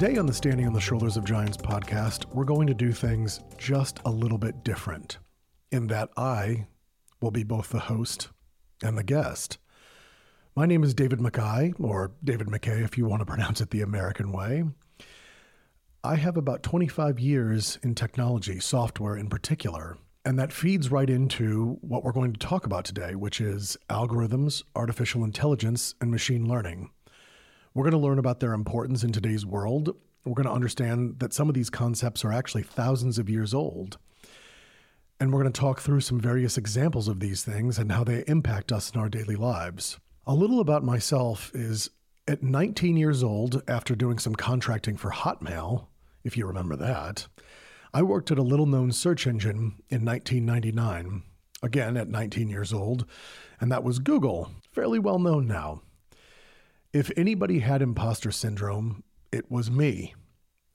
Today on the Standing on the Shoulders of Giants podcast, we're going to do things just a little bit different in that I will be both the host and the guest. My name is David McKay, or David McKay if you want to pronounce it the American way. I have about 25 years in technology, software in particular, and that feeds right into what we're going to talk about today, which is algorithms, artificial intelligence, and machine learning. We're going to learn about their importance in today's world. We're going to understand that some of these concepts are actually thousands of years old. And we're going to talk through some various examples of these things and how they impact us in our daily lives. A little about myself is at 19 years old, after doing some contracting for Hotmail, if you remember that, I worked at a little known search engine in 1999, again at 19 years old, and that was Google, fairly well known now. If anybody had imposter syndrome, it was me.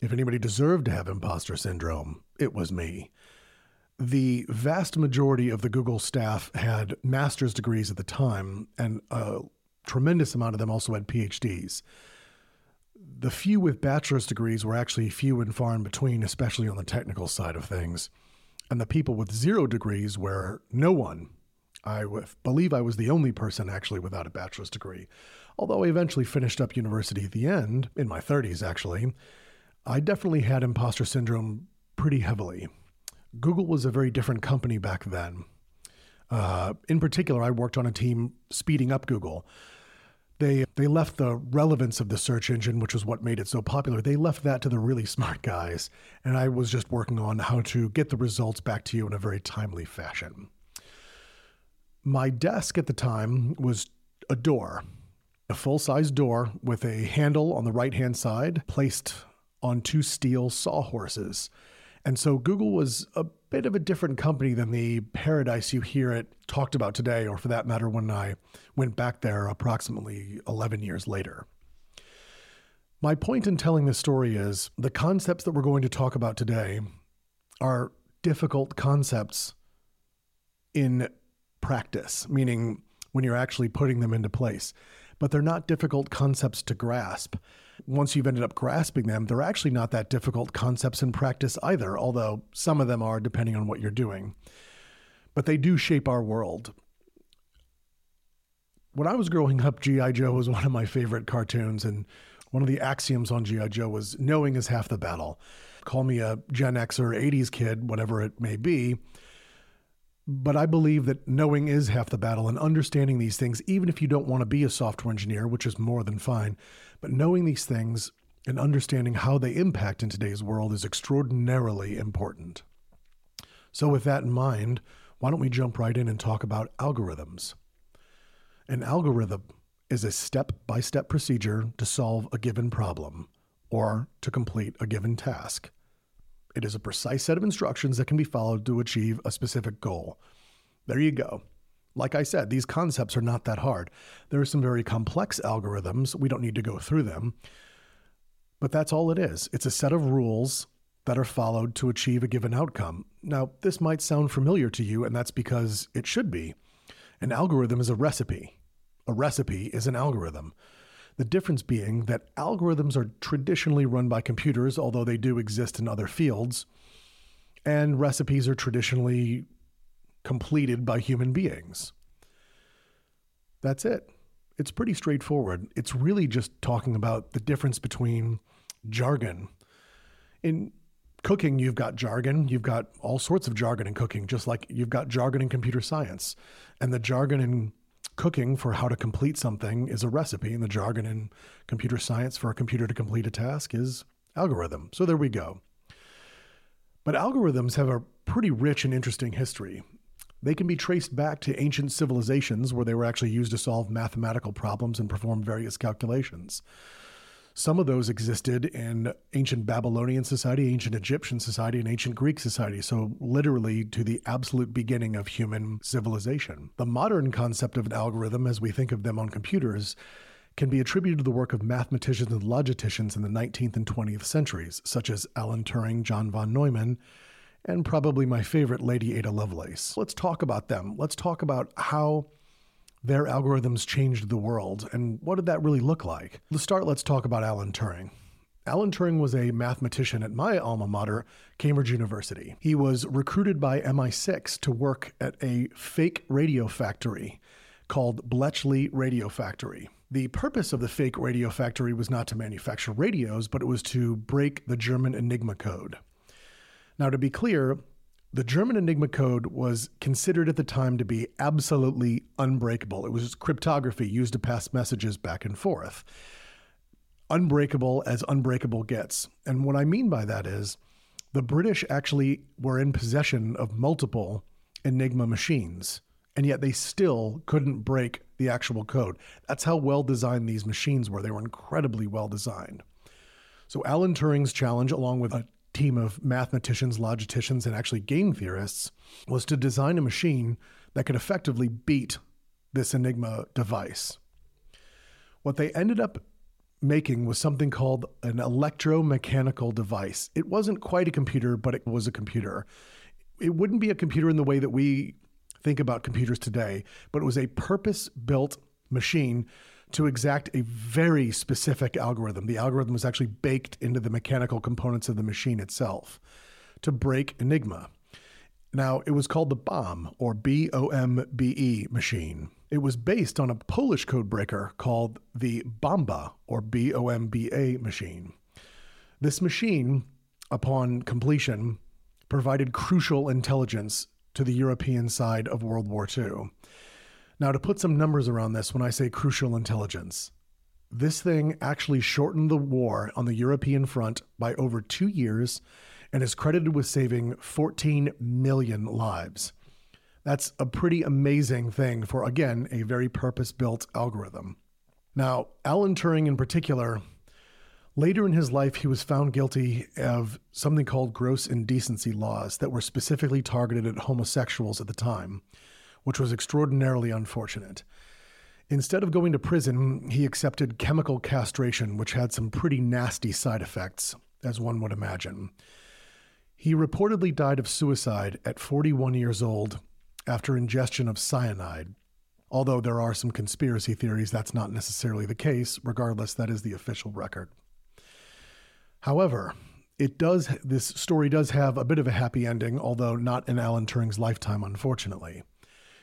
If anybody deserved to have imposter syndrome, it was me. The vast majority of the Google staff had master's degrees at the time, and a tremendous amount of them also had PhDs. The few with bachelor's degrees were actually few and far in between, especially on the technical side of things. And the people with zero degrees were no one. I believe I was the only person actually without a bachelor's degree. Although I eventually finished up university at the end, in my 30s actually, I definitely had imposter syndrome pretty heavily. Google was a very different company back then. Uh, in particular, I worked on a team speeding up Google. They they left the relevance of the search engine, which was what made it so popular. They left that to the really smart guys, and I was just working on how to get the results back to you in a very timely fashion. My desk at the time was a door a full size door with a handle on the right hand side placed on two steel sawhorses. And so Google was a bit of a different company than the paradise you hear it talked about today, or for that matter, when I went back there approximately 11 years later. My point in telling this story is the concepts that we're going to talk about today are difficult concepts in practice, meaning when you're actually putting them into place but they're not difficult concepts to grasp. Once you've ended up grasping them, they're actually not that difficult concepts in practice either, although some of them are depending on what you're doing. But they do shape our world. When I was growing up, G.I. Joe was one of my favorite cartoons, and one of the axioms on G.I. Joe was knowing is half the battle. Call me a Gen X or 80s kid, whatever it may be. But I believe that knowing is half the battle and understanding these things, even if you don't want to be a software engineer, which is more than fine, but knowing these things and understanding how they impact in today's world is extraordinarily important. So, with that in mind, why don't we jump right in and talk about algorithms? An algorithm is a step by step procedure to solve a given problem or to complete a given task. It is a precise set of instructions that can be followed to achieve a specific goal. There you go. Like I said, these concepts are not that hard. There are some very complex algorithms. We don't need to go through them. But that's all it is. It's a set of rules that are followed to achieve a given outcome. Now, this might sound familiar to you, and that's because it should be. An algorithm is a recipe. A recipe is an algorithm. The difference being that algorithms are traditionally run by computers, although they do exist in other fields, and recipes are traditionally completed by human beings. That's it. It's pretty straightforward. It's really just talking about the difference between jargon. In cooking, you've got jargon, you've got all sorts of jargon in cooking, just like you've got jargon in computer science. And the jargon in cooking for how to complete something is a recipe, and the jargon in computer science for a computer to complete a task is algorithm. So there we go. But algorithms have a pretty rich and interesting history. They can be traced back to ancient civilizations where they were actually used to solve mathematical problems and perform various calculations. Some of those existed in ancient Babylonian society, ancient Egyptian society, and ancient Greek society. So, literally, to the absolute beginning of human civilization. The modern concept of an algorithm, as we think of them on computers, can be attributed to the work of mathematicians and logisticians in the 19th and 20th centuries, such as Alan Turing, John von Neumann, and probably my favorite, Lady Ada Lovelace. Let's talk about them. Let's talk about how their algorithms changed the world. And what did that really look like? To start, let's talk about Alan Turing. Alan Turing was a mathematician at my alma mater, Cambridge University. He was recruited by MI6 to work at a fake radio factory called Bletchley Radio Factory. The purpose of the fake radio factory was not to manufacture radios, but it was to break the German Enigma code. Now, to be clear, the German Enigma code was considered at the time to be absolutely unbreakable. It was cryptography used to pass messages back and forth. Unbreakable as unbreakable gets. And what I mean by that is the British actually were in possession of multiple Enigma machines, and yet they still couldn't break the actual code. That's how well designed these machines were. They were incredibly well designed. So, Alan Turing's challenge, along with a team of mathematicians, logisticians, and actually game theorists was to design a machine that could effectively beat this Enigma device. What they ended up making was something called an electromechanical device. It wasn't quite a computer, but it was a computer. It wouldn't be a computer in the way that we think about computers today, but it was a purpose built machine to exact a very specific algorithm. The algorithm was actually baked into the mechanical components of the machine itself to break Enigma. Now, it was called the BOMBE or B O M B E machine. It was based on a Polish code breaker called the Bomba or B O M B A machine. This machine, upon completion, provided crucial intelligence to the European side of World War II. Now, to put some numbers around this, when I say crucial intelligence, this thing actually shortened the war on the European front by over two years and is credited with saving 14 million lives. That's a pretty amazing thing for, again, a very purpose built algorithm. Now, Alan Turing in particular, later in his life, he was found guilty of something called gross indecency laws that were specifically targeted at homosexuals at the time which was extraordinarily unfortunate. Instead of going to prison, he accepted chemical castration, which had some pretty nasty side effects, as one would imagine. He reportedly died of suicide at 41 years old after ingestion of cyanide. Although there are some conspiracy theories that's not necessarily the case, regardless, that is the official record. However, it does this story does have a bit of a happy ending, although not in Alan Turing's lifetime, unfortunately.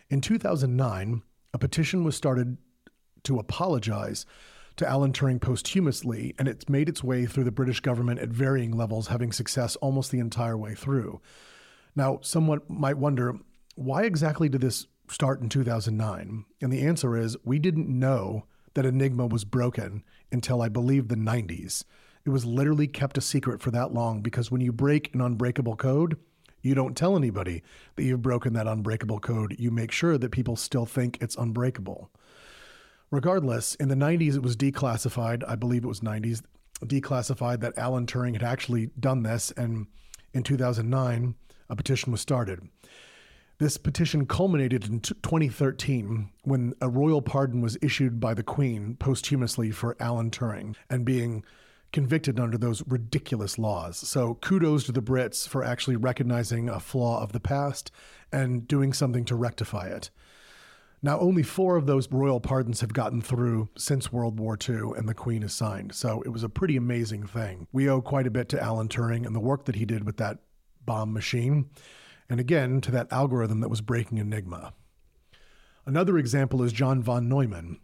In 2009, a petition was started to apologize to Alan Turing posthumously, and it's made its way through the British government at varying levels, having success almost the entire way through. Now, someone might wonder why exactly did this start in 2009? And the answer is we didn't know that Enigma was broken until I believe the 90s. It was literally kept a secret for that long because when you break an unbreakable code, you don't tell anybody that you've broken that unbreakable code. You make sure that people still think it's unbreakable. Regardless, in the 90s, it was declassified. I believe it was 90s, declassified that Alan Turing had actually done this. And in 2009, a petition was started. This petition culminated in 2013 when a royal pardon was issued by the Queen posthumously for Alan Turing and being convicted under those ridiculous laws. So kudos to the Brits for actually recognizing a flaw of the past and doing something to rectify it. Now, only four of those royal pardons have gotten through since World War II, and the Queen has signed. So it was a pretty amazing thing. We owe quite a bit to Alan Turing and the work that he did with that Bombe machine, and again to that algorithm that was breaking Enigma. Another example is John von Neumann.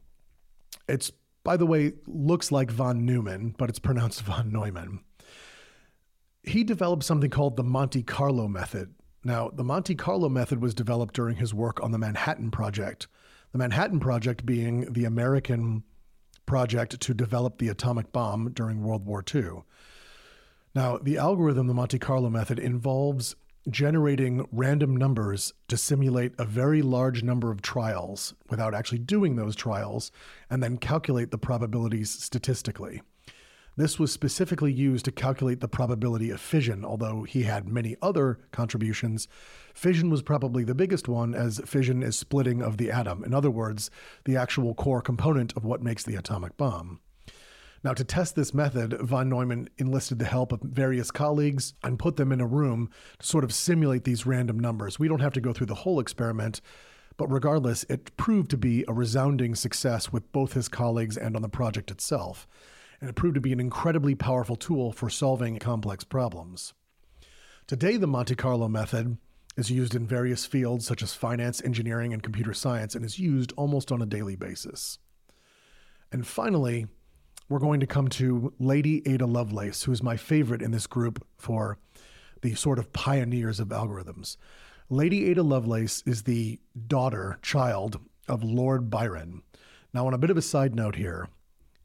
It's by the way, looks like von Neumann, but it's pronounced von Neumann. He developed something called the Monte Carlo method. Now, the Monte Carlo method was developed during his work on the Manhattan Project. The Manhattan Project being the American project to develop the atomic bomb during World War II. Now, the algorithm, the Monte Carlo method, involves generating random numbers to simulate a very large number of trials without actually doing those trials, and then calculate the probabilities statistically. This was specifically used to calculate the probability of fission, although he had many other contributions. Fission was probably the biggest one, as fission is splitting of the atom. In other words, the actual core component of what makes the atomic bomb. Now, to test this method, von Neumann enlisted the help of various colleagues and put them in a room to sort of simulate these random numbers. We don't have to go through the whole experiment, but regardless, it proved to be a resounding success with both his colleagues and on the project itself. and it proved to be an incredibly powerful tool for solving complex problems. Today, the Monte Carlo method is used in various fields such as finance, engineering, and computer science, and is used almost on a daily basis. And finally, we're going to come to Lady Ada Lovelace, who is my favorite in this group for the sort of pioneers of algorithms. Lady Ada Lovelace is the daughter, child of Lord Byron. Now, on a bit of a side note here,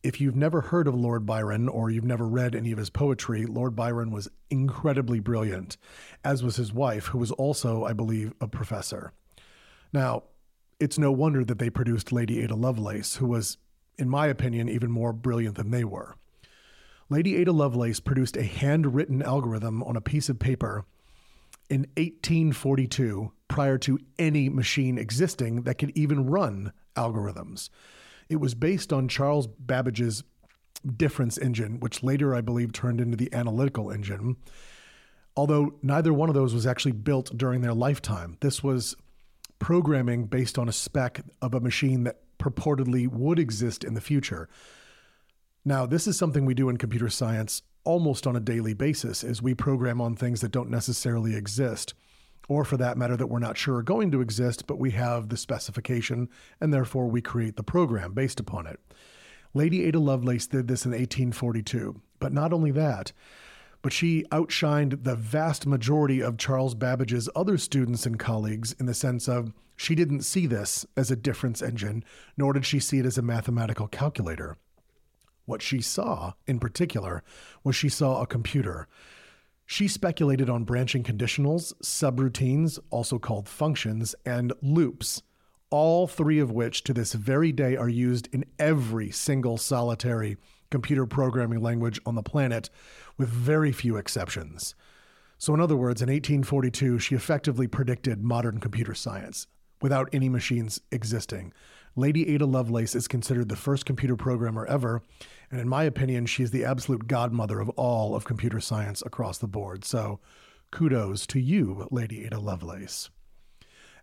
if you've never heard of Lord Byron or you've never read any of his poetry, Lord Byron was incredibly brilliant, as was his wife, who was also, I believe, a professor. Now, it's no wonder that they produced Lady Ada Lovelace, who was, in my opinion, even more brilliant than they were. Lady Ada Lovelace produced a handwritten algorithm on a piece of paper in 1842 prior to any machine existing that could even run algorithms. It was based on Charles Babbage's difference engine, which later I believe turned into the analytical engine. Although neither one of those was actually built during their lifetime. This was programming based on a spec of a machine that purportedly would exist in the future. Now, this is something we do in computer science almost on a daily basis is we program on things that don't necessarily exist or for that matter, that we're not sure are going to exist, but we have the specification, and therefore we create the program based upon it. Lady Ada Lovelace did this in 1842. But not only that, but she outshined the vast majority of Charles Babbage's other students and colleagues in the sense of she didn't see this as a difference engine, nor did she see it as a mathematical calculator. What she saw, in particular, was she saw a computer. She speculated on branching conditionals, subroutines, also called functions, and loops, all three of which to this very day are used in every single solitary computer programming language on the planet, with very few exceptions. So, in other words, in 1842, she effectively predicted modern computer science without any machines existing. Lady Ada Lovelace is considered the first computer programmer ever, and in my opinion, she is the absolute godmother of all of computer science across the board. So kudos to you, Lady Ada Lovelace.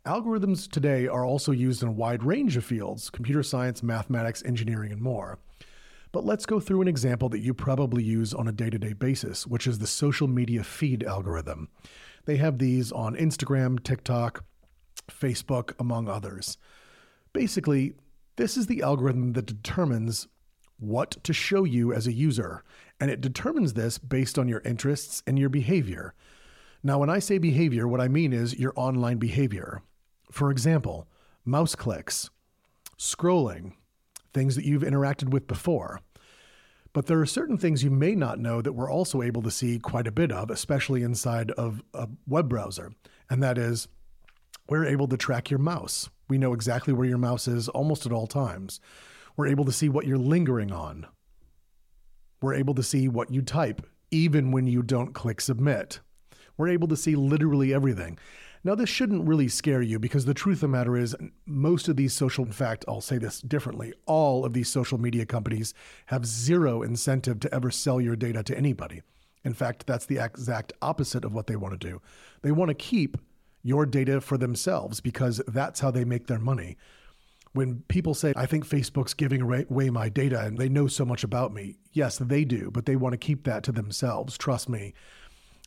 Algorithms today are also used in a wide range of fields computer science, mathematics, engineering, and more. But let's go through an example that you probably use on a day to day basis, which is the social media feed algorithm. They have these on Instagram, TikTok, Facebook, among others. Basically, this is the algorithm that determines what to show you as a user, and it determines this based on your interests and your behavior. Now, when I say behavior, what I mean is your online behavior. For example, mouse clicks, scrolling, things that you've interacted with before. But there are certain things you may not know that we're also able to see quite a bit of, especially inside of a web browser. And that is, we're able to track your mouse. We know exactly where your mouse is almost at all times. We're able to see what you're lingering on. We're able to see what you type, even when you don't click submit. We're able to see literally everything. Now, this shouldn't really scare you because the truth of the matter is, most of these social, in fact, I'll say this differently, all of these social media companies have zero incentive to ever sell your data to anybody. In fact, that's the exact opposite of what they want to do. They want to keep your data for themselves because that's how they make their money when people say, I think Facebook's giving away my data and they know so much about me, yes, they do, but they want to keep that to themselves. Trust me.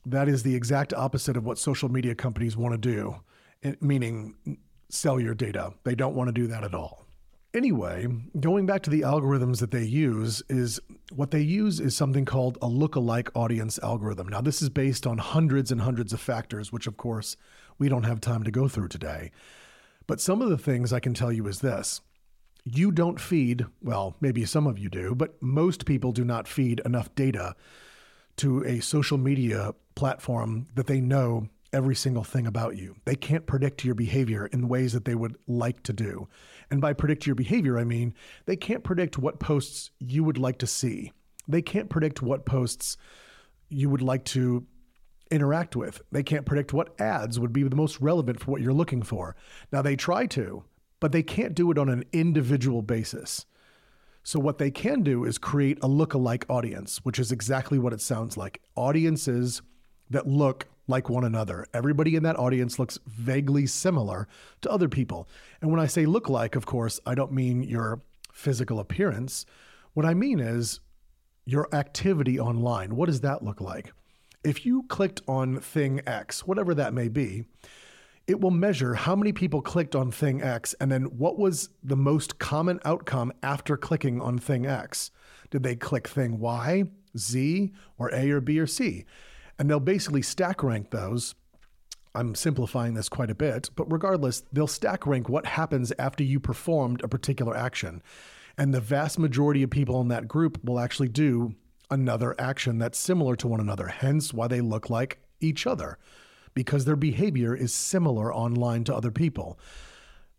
That is the exact opposite of what social media companies want to do, eh, meaning sell your data. They don't want to do that at all. Anyway, going back to the algorithms that they use, is what they use is something called a look-alike audience algorithm. Now, this is based on hundreds and hundreds of factors, which of course we don't have time to go through today. But some of the things I can tell you is this you don't feed, well, maybe some of you do, but most people do not feed enough data to a social media platform that they know every single thing about you. They can't predict your behavior in ways that they would like to do. And by predict your behavior, I mean they can't predict what posts you would like to see. They can't predict what posts you would like to interact with. They can't predict what ads would be the most relevant for what you're looking for. Now, they try to, but they can't do it on an individual basis. So, what they can do is create a look-alike audience, which is exactly what it sounds like audiences that look like one another. Everybody in that audience looks vaguely similar to other people. And when I say look like, of course, I don't mean your physical appearance. What I mean is your activity online. What does that look like? If you clicked on thing X, whatever that may be, it will measure how many people clicked on thing X and then what was the most common outcome after clicking on thing X. Did they click thing Y, Z, or A or B or C? And they'll basically stack rank those. I'm simplifying this quite a bit, but regardless, they'll stack rank what happens after you performed a particular action. And the vast majority of people in that group will actually do another action that's similar to one another, hence why they look like each other because their behavior is similar online to other people.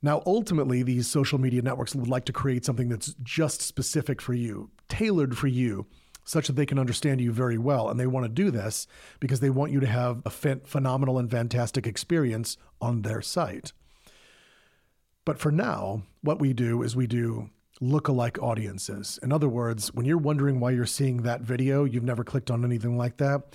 Now, ultimately, these social media networks would like to create something that's just specific for you, tailored for you, such that they can understand you very well. And they want to do this because they want you to have a phenomenal and fantastic experience on their site. But for now, what we do is we do look-alike audiences. In other words, when you're wondering why you're seeing that video, you've never clicked on anything like that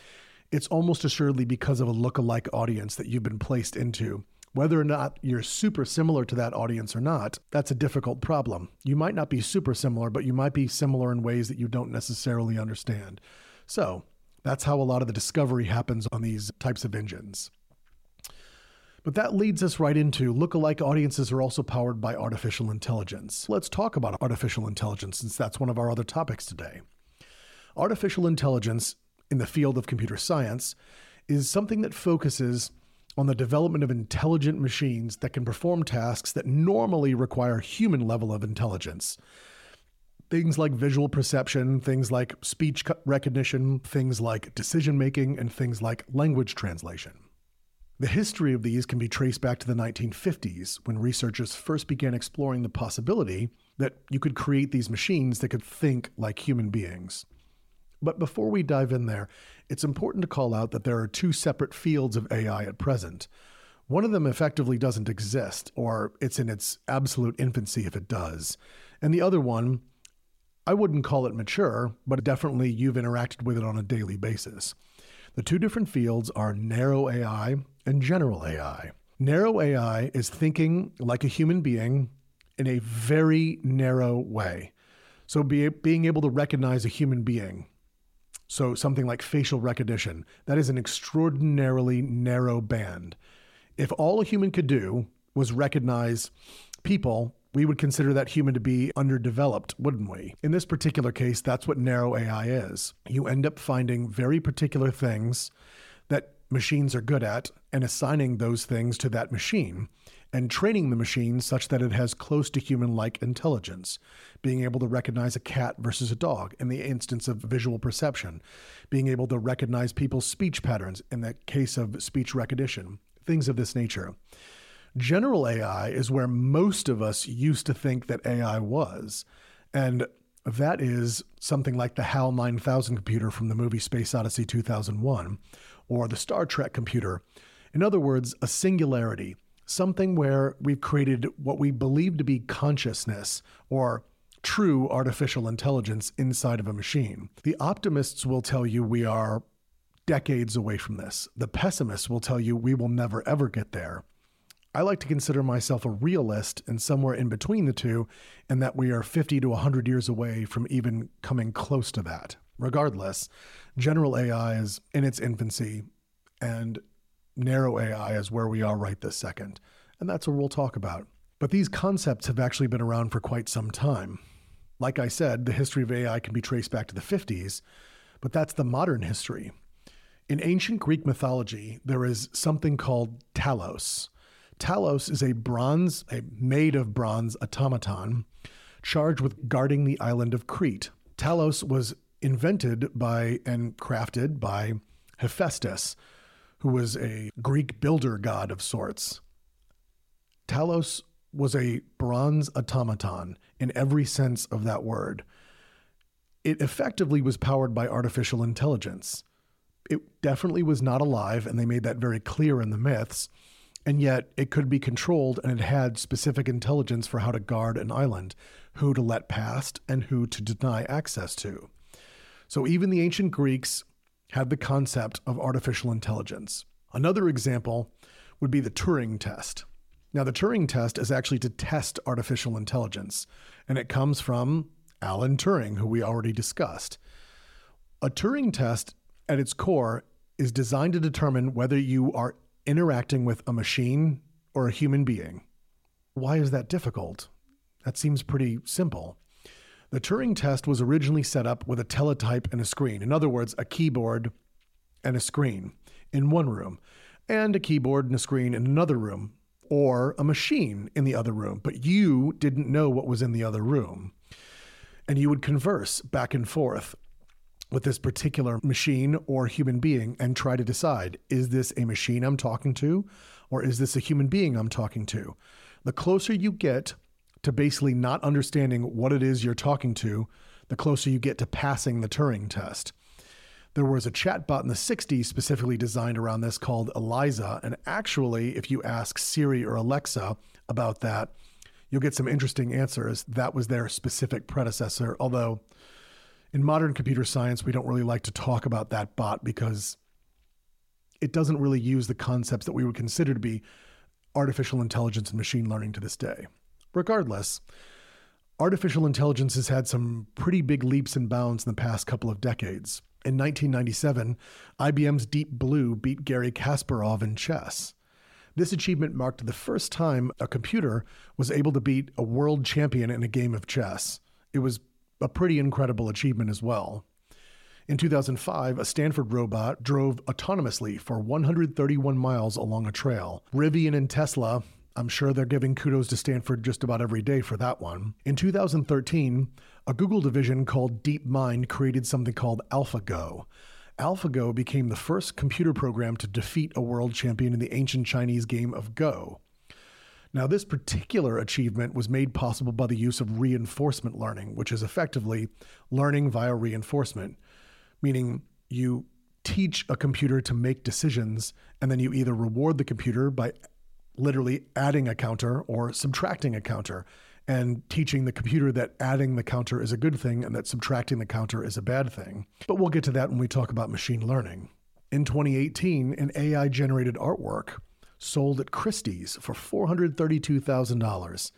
it's almost assuredly because of a look-alike audience that you've been placed into. Whether or not you're super similar to that audience or not, that's a difficult problem. You might not be super similar, but you might be similar in ways that you don't necessarily understand. So, that's how a lot of the discovery happens on these types of engines. But that leads us right into look-alike audiences are also powered by artificial intelligence. Let's talk about artificial intelligence since that's one of our other topics today. Artificial intelligence in the field of computer science is something that focuses on the development of intelligent machines that can perform tasks that normally require human level of intelligence. Things like visual perception, things like speech recognition, things like decision making, and things like language translation. The history of these can be traced back to the 1950s when researchers first began exploring the possibility that you could create these machines that could think like human beings. But before we dive in there, it's important to call out that there are two separate fields of AI at present. One of them effectively doesn't exist, or it's in its absolute infancy if it does. And the other one, I wouldn't call it mature, but definitely you've interacted with it on a daily basis. The two different fields are narrow AI and general AI. Narrow AI is thinking like a human being in a very narrow way. So, be, being able to recognize a human being, so something like facial recognition, that is an extraordinarily narrow band. If all a human could do was recognize people, we would consider that human to be underdeveloped, wouldn't we? In this particular case, that's what narrow AI is. You end up finding very particular things that machines are good at and assigning those things to that machine and training the machine such that it has close to human like intelligence, being able to recognize a cat versus a dog in the instance of visual perception, being able to recognize people's speech patterns in the case of speech recognition, things of this nature. General AI is where most of us used to think that AI was. And that is something like the HAL 9000 computer from the movie Space Odyssey 2001, or the Star Trek computer. In other words, a singularity, something where we've created what we believe to be consciousness or true artificial intelligence inside of a machine. The optimists will tell you we are decades away from this. The pessimists will tell you we will never ever get there. I like to consider myself a realist and somewhere in between the two, and that we are 50 to 100 years away from even coming close to that. Regardless, general AI is in its infancy, and narrow AI is where we are right this second. And that's what we'll talk about. But these concepts have actually been around for quite some time. Like I said, the history of AI can be traced back to the 50s, but that's the modern history. In ancient Greek mythology, there is something called Talos. Talos is a bronze, a made of bronze automaton charged with guarding the island of Crete. Talos was invented by and crafted by Hephaestus, who was a Greek builder god of sorts. Talos was a bronze automaton in every sense of that word. It effectively was powered by artificial intelligence. It definitely was not alive, and they made that very clear in the myths. And yet, it could be controlled, and it had specific intelligence for how to guard an island, who to let past, and who to deny access to. So, even the ancient Greeks had the concept of artificial intelligence. Another example would be the Turing test. Now, the Turing test is actually to test artificial intelligence, and it comes from Alan Turing, who we already discussed. A Turing test, at its core, is designed to determine whether you are interacting with a machine or a human being. Why is that difficult? That seems pretty simple. The Turing test was originally set up with a teletype and a screen. In other words, a keyboard and a screen in one room, and a keyboard and a screen in another room, or a machine in the other room. But you didn't know what was in the other room. And you would converse back and forth with this particular machine or human being and try to decide is this a machine I'm talking to, or is this a human being I'm talking to? The closer you get to basically not understanding what it is you're talking to, the closer you get to passing the Turing test. There was a chatbot in the 60s specifically designed around this called Eliza. And actually, if you ask Siri or Alexa about that, you'll get some interesting answers. That was their specific predecessor. Although, in modern computer science, we don't really like to talk about that bot because it doesn't really use the concepts that we would consider to be artificial intelligence and machine learning to this day. Regardless, artificial intelligence has had some pretty big leaps and bounds in the past couple of decades. In 1997, IBM's Deep Blue beat Garry Kasparov in chess. This achievement marked the first time a computer was able to beat a world champion in a game of chess. It was a pretty incredible achievement as well. In 2005, a Stanford robot drove autonomously for 131 miles along a trail. Rivian and Tesla I'm sure they're giving kudos to Stanford just about every day for that one. In 2013, a Google division called DeepMind created something called AlphaGo. AlphaGo became the first computer program to defeat a world champion in the ancient Chinese game of Go. Now, this particular achievement was made possible by the use of reinforcement learning, which is effectively learning via reinforcement, meaning you teach a computer to make decisions, and then you either reward the computer by literally adding a counter or subtracting a counter and teaching the computer that adding the counter is a good thing and that subtracting the counter is a bad thing. But we'll get to that when we talk about machine learning. In 2018, an AI generated artwork sold at Christie's for $432,000.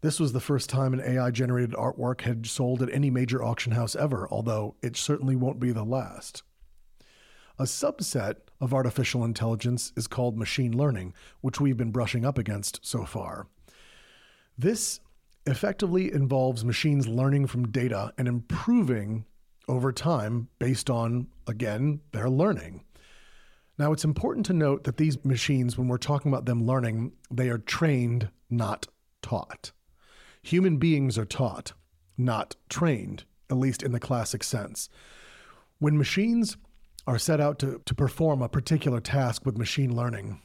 This was the first time an AI generated artwork had sold at any major auction house ever, although it certainly won't be the last. A subset of artificial intelligence is called machine learning, which we've been brushing up against so far. This effectively involves machines learning from data and improving over time based on, again, their learning. Now, it's important to note that these machines, when we're talking about them learning, they are trained, not taught. Human beings are taught, not trained, at least in the classic sense. When machines are set out to, to perform a particular task with machine learning,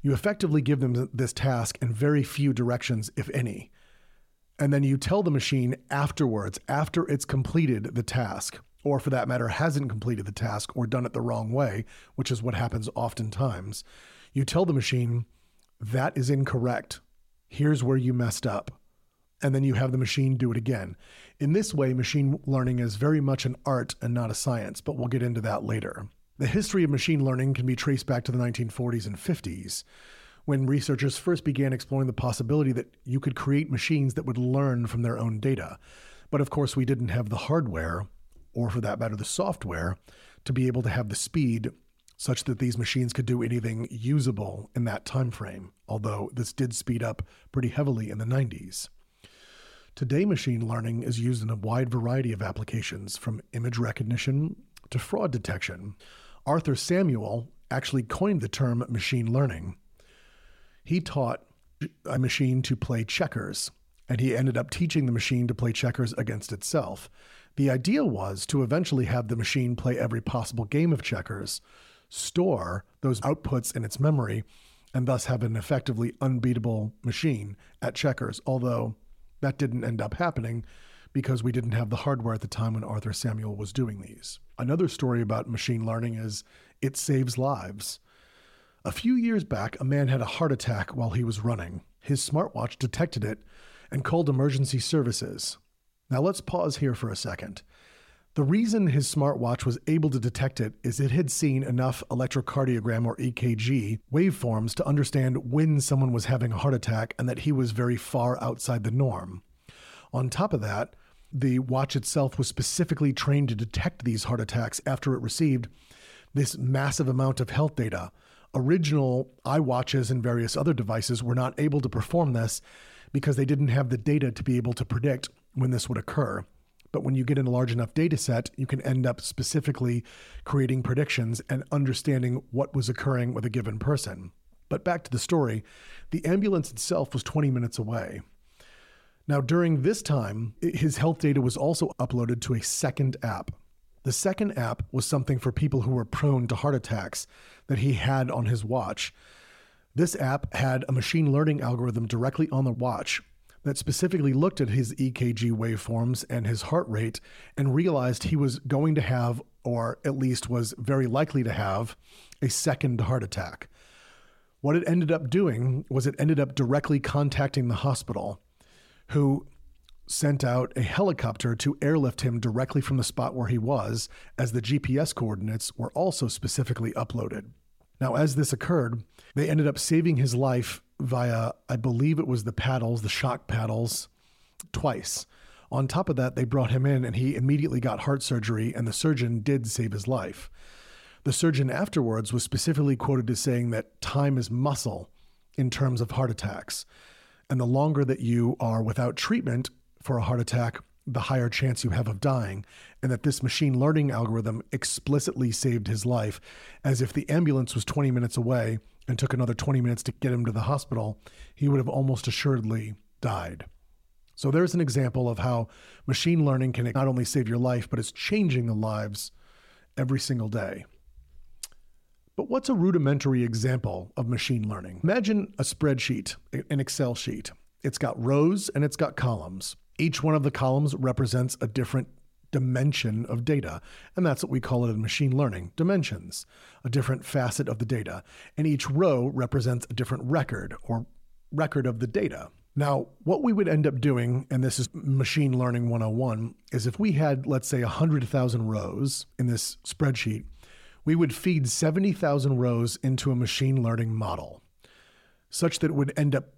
you effectively give them this task in very few directions, if any. And then you tell the machine afterwards, after it's completed the task, or for that matter, hasn't completed the task or done it the wrong way, which is what happens oftentimes, you tell the machine, that is incorrect. Here's where you messed up. And then you have the machine do it again. In this way, machine learning is very much an art and not a science, but we'll get into that later. The history of machine learning can be traced back to the 1940s and 50s, when researchers first began exploring the possibility that you could create machines that would learn from their own data. But of course, we didn't have the hardware, or for that matter, the software, to be able to have the speed such that these machines could do anything usable in that time frame, although this did speed up pretty heavily in the 90s. Today, machine learning is used in a wide variety of applications, from image recognition to fraud detection. Arthur Samuel actually coined the term machine learning. He taught a machine to play checkers, and he ended up teaching the machine to play checkers against itself. The idea was to eventually have the machine play every possible game of checkers, store those outputs in its memory, and thus have an effectively unbeatable machine at checkers, although that didn't end up happening because we didn't have the hardware at the time when Arthur Samuel was doing these. Another story about machine learning is it saves lives. A few years back, a man had a heart attack while he was running. His smartwatch detected it and called emergency services. Now let's pause here for a second. The reason his smartwatch was able to detect it is it had seen enough electrocardiogram or EKG waveforms to understand when someone was having a heart attack and that he was very far outside the norm. On top of that, The watch itself was specifically trained to detect these heart attacks after it received this massive amount of health data. Original iWatches and various other devices were not able to perform this because they didn't have the data to be able to predict when this would occur. But when you get in a large enough data set, you can end up specifically creating predictions and understanding what was occurring with a given person. But back to the story the ambulance itself was 20 minutes away. Now, during this time, his health data was also uploaded to a second app. The second app was something for people who were prone to heart attacks that he had on his watch. This app had a machine learning algorithm directly on the watch that specifically looked at his EKG waveforms and his heart rate and realized he was going to have, or at least was very likely to have, a second heart attack. What it ended up doing was it ended up directly contacting the hospital, who sent out a helicopter to airlift him directly from the spot where he was, as the GPS coordinates were also specifically uploaded. Now, as this occurred, they ended up saving his life via, I believe it was the paddles, the shock paddles, twice. On top of that, they brought him in and he immediately got heart surgery, and the surgeon did save his life. The surgeon afterwards was specifically quoted as saying that time is muscle in terms of heart attacks. And the longer that you are without treatment for a heart attack, the higher chance you have of dying, and that this machine learning algorithm explicitly saved his life, as if the ambulance was 20 minutes away and took another 20 minutes to get him to the hospital, he would have almost assuredly died. So there's an example of how machine learning can not only save your life, but it's changing the lives every single day. But what's a rudimentary example of machine learning? Imagine a spreadsheet, an Excel sheet. It's got rows and it's got columns. Each one of the columns represents a different dimension of data. And that's what we call it in machine learning dimensions, a different facet of the data. And each row represents a different record or record of the data. Now, what we would end up doing, and this is machine learning 101, is if we had, let's say, 100,000 rows in this spreadsheet, we would feed 70,000 rows into a machine learning model such that it would end up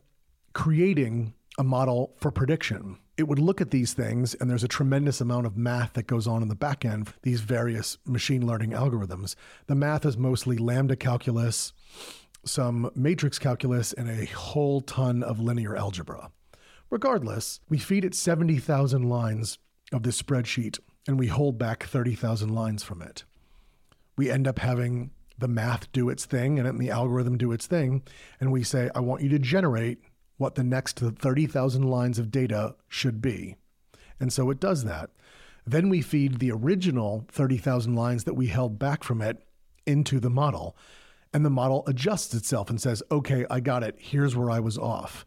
creating a model for prediction it would look at these things, and there's a tremendous amount of math that goes on in the back end, these various machine learning algorithms. The math is mostly lambda calculus, some matrix calculus, and a whole ton of linear algebra. Regardless, we feed it 70,000 lines of this spreadsheet, and we hold back 30,000 lines from it. We end up having the math do its thing and the algorithm do its thing, and we say, I want you to generate what the next 30,000 lines of data should be. And so it does that. Then we feed the original 30,000 lines that we held back from it into the model. And the model adjusts itself and says, okay, I got it. Here's where I was off.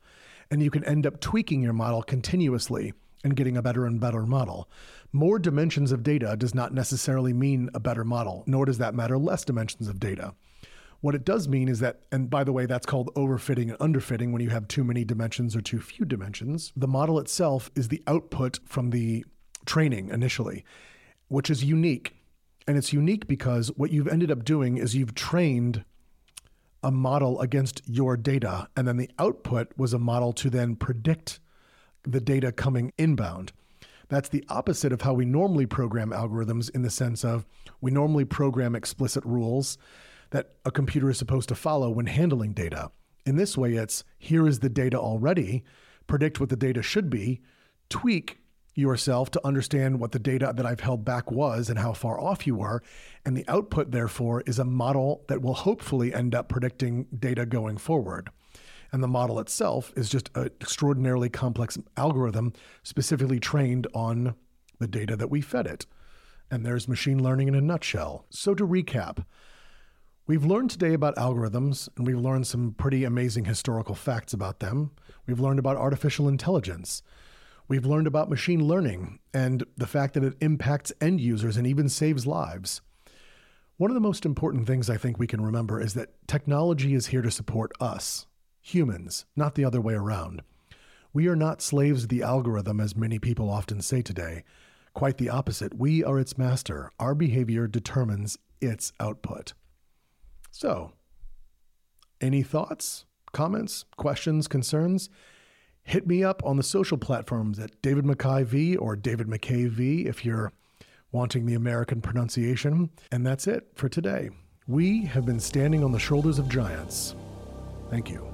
And you can end up tweaking your model continuously and getting a better and better model. More dimensions of data does not necessarily mean a better model, nor does that matter less dimensions of data. What it does mean is that, and by the way, that's called overfitting and underfitting when you have too many dimensions or too few dimensions. The model itself is the output from the training initially, which is unique. And it's unique because what you've ended up doing is you've trained a model against your data, and then the output was a model to then predict the data coming inbound. That's the opposite of how we normally program algorithms in the sense of we normally program explicit rules that a computer is supposed to follow when handling data. In this way, it's here is the data already, predict what the data should be, tweak yourself to understand what the data that I've held back was and how far off you were. And the output, therefore, is a model that will hopefully end up predicting data going forward. And the model itself is just an extraordinarily complex algorithm specifically trained on the data that we fed it. And there's machine learning in a nutshell. So, to recap, We've learned today about algorithms, and we've learned some pretty amazing historical facts about them. We've learned about artificial intelligence. We've learned about machine learning and the fact that it impacts end users and even saves lives. One of the most important things I think we can remember is that technology is here to support us, humans, not the other way around. We are not slaves to the algorithm, as many people often say today. Quite the opposite. We are its master. Our behavior determines its output. So, any thoughts, comments, questions, concerns? Hit me up on the social platforms at David McKay V or David McKay V if you're wanting the American pronunciation. And that's it for today. We have been standing on the shoulders of giants. Thank you.